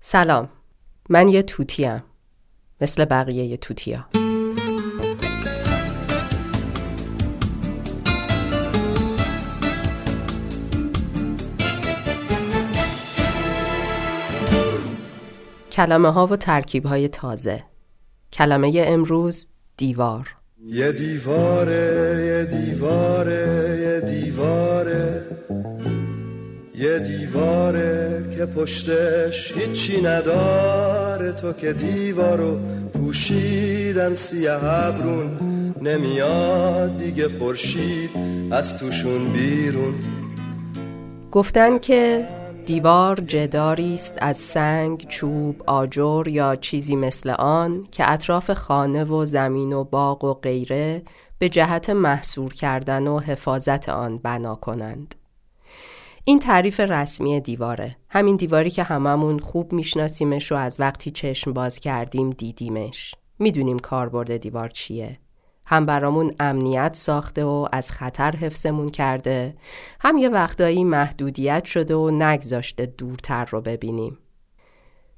سلام. من یه توتیم. مثل بقیه یه توتیا. کلمه ها و ترکیب های تازه. کلمه امروز دیوار. یه دیواره یه دیواره یه دیواره. یه دیواره که پشتش هیچی نداره تو که دیوارو پوشیدن سیاه ابرون نمیاد دیگه خورشید از توشون بیرون گفتن که دیوار جداری است از سنگ، چوب، آجر یا چیزی مثل آن که اطراف خانه و زمین و باغ و غیره به جهت محصور کردن و حفاظت آن بنا کنند. این تعریف رسمی دیواره. همین دیواری که هممون خوب میشناسیمش و از وقتی چشم باز کردیم دیدیمش. می‌دونیم کاربرد دیوار چیه. هم برامون امنیت ساخته و از خطر حفظمون کرده هم یه وقتایی محدودیت شده و نگذاشته دورتر رو ببینیم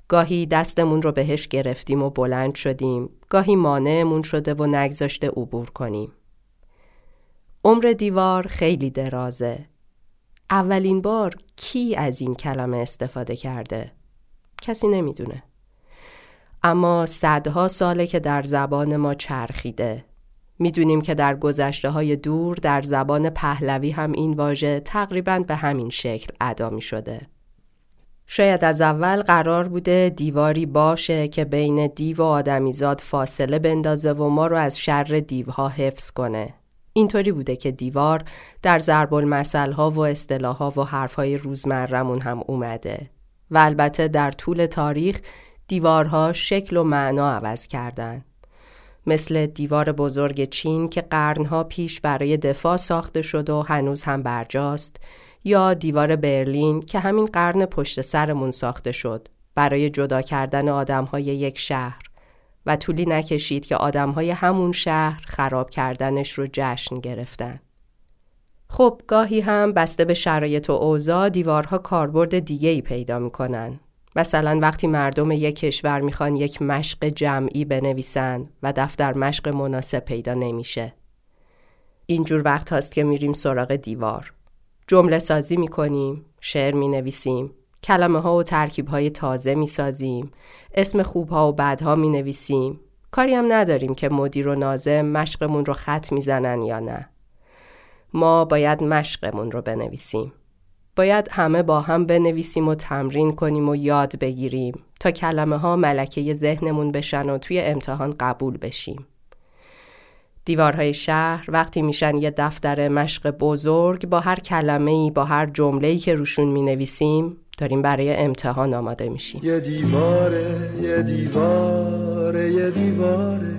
گاهی دستمون رو بهش گرفتیم و بلند شدیم گاهی مانعمون شده و نگذاشته عبور کنیم عمر دیوار خیلی درازه اولین بار کی از این کلمه استفاده کرده؟ کسی نمی‌دونه اما صدها ساله که در زبان ما چرخیده می‌دونیم که در گذشته های دور در زبان پهلوی هم این واژه تقریبا به همین شکل ادا می شده. شاید از اول قرار بوده دیواری باشه که بین دیو و آدمیزاد فاصله بندازه و ما رو از شر دیوها حفظ کنه. اینطوری بوده که دیوار در ضرب المثل ها و اصطلاح ها و حرف های روزمرمون هم اومده. و البته در طول تاریخ دیوارها شکل و معنا عوض کردند. مثل دیوار بزرگ چین که قرنها پیش برای دفاع ساخته شد و هنوز هم برجاست یا دیوار برلین که همین قرن پشت سرمون ساخته شد برای جدا کردن آدمهای یک شهر و طولی نکشید که آدمهای همون شهر خراب کردنش رو جشن گرفتن. خب گاهی هم بسته به شرایط و اوضاع دیوارها کاربرد دیگه ای پیدا می‌کنن مثلا وقتی مردم یک کشور می‌خوان یک مشق جمعی بنویسن و دفتر مشق مناسب پیدا نمیشه. اینجور وقت هاست که میریم سراغ دیوار. جمله سازی می‌کنیم، شعر می‌نویسیم، کلمه ها و ترکیب های تازه می‌سازیم، اسم خوب ها و بدها می‌نویسیم. کاری هم نداریم که مدیر و نازم مشقمون رو خط می‌زنن یا نه. ما باید مشقمون رو بنویسیم. باید همه با هم بنویسیم و تمرین کنیم و یاد بگیریم تا کلمه ها ملکه ذهنمون بشن و توی امتحان قبول بشیم. دیوارهای شهر وقتی میشن یه دفتر مشق بزرگ با هر کلمه ای با هر جمله که روشون می نویسیم داریم برای امتحان آماده میشیم. یه دیواره یه دیواره یه دیواره.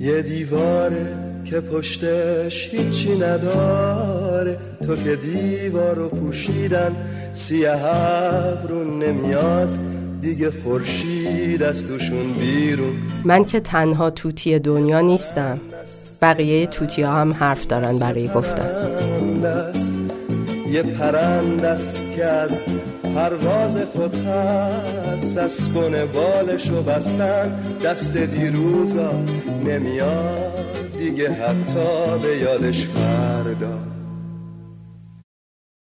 یه دیواره که پشتش هیچی نداره. تو که دیوارو پوشیدن سیاه ابرون نمیاد. دیگه خورشید از توشون بیرون. من که تنها توتی دنیا نیستم بقیه توتی ها هم حرف دارن برای گفتن. یه پرند است که از پرواز خود هست اسبون بالشو بستن. دست دیروزا نمیاد دیگه حتی به یادش فردا.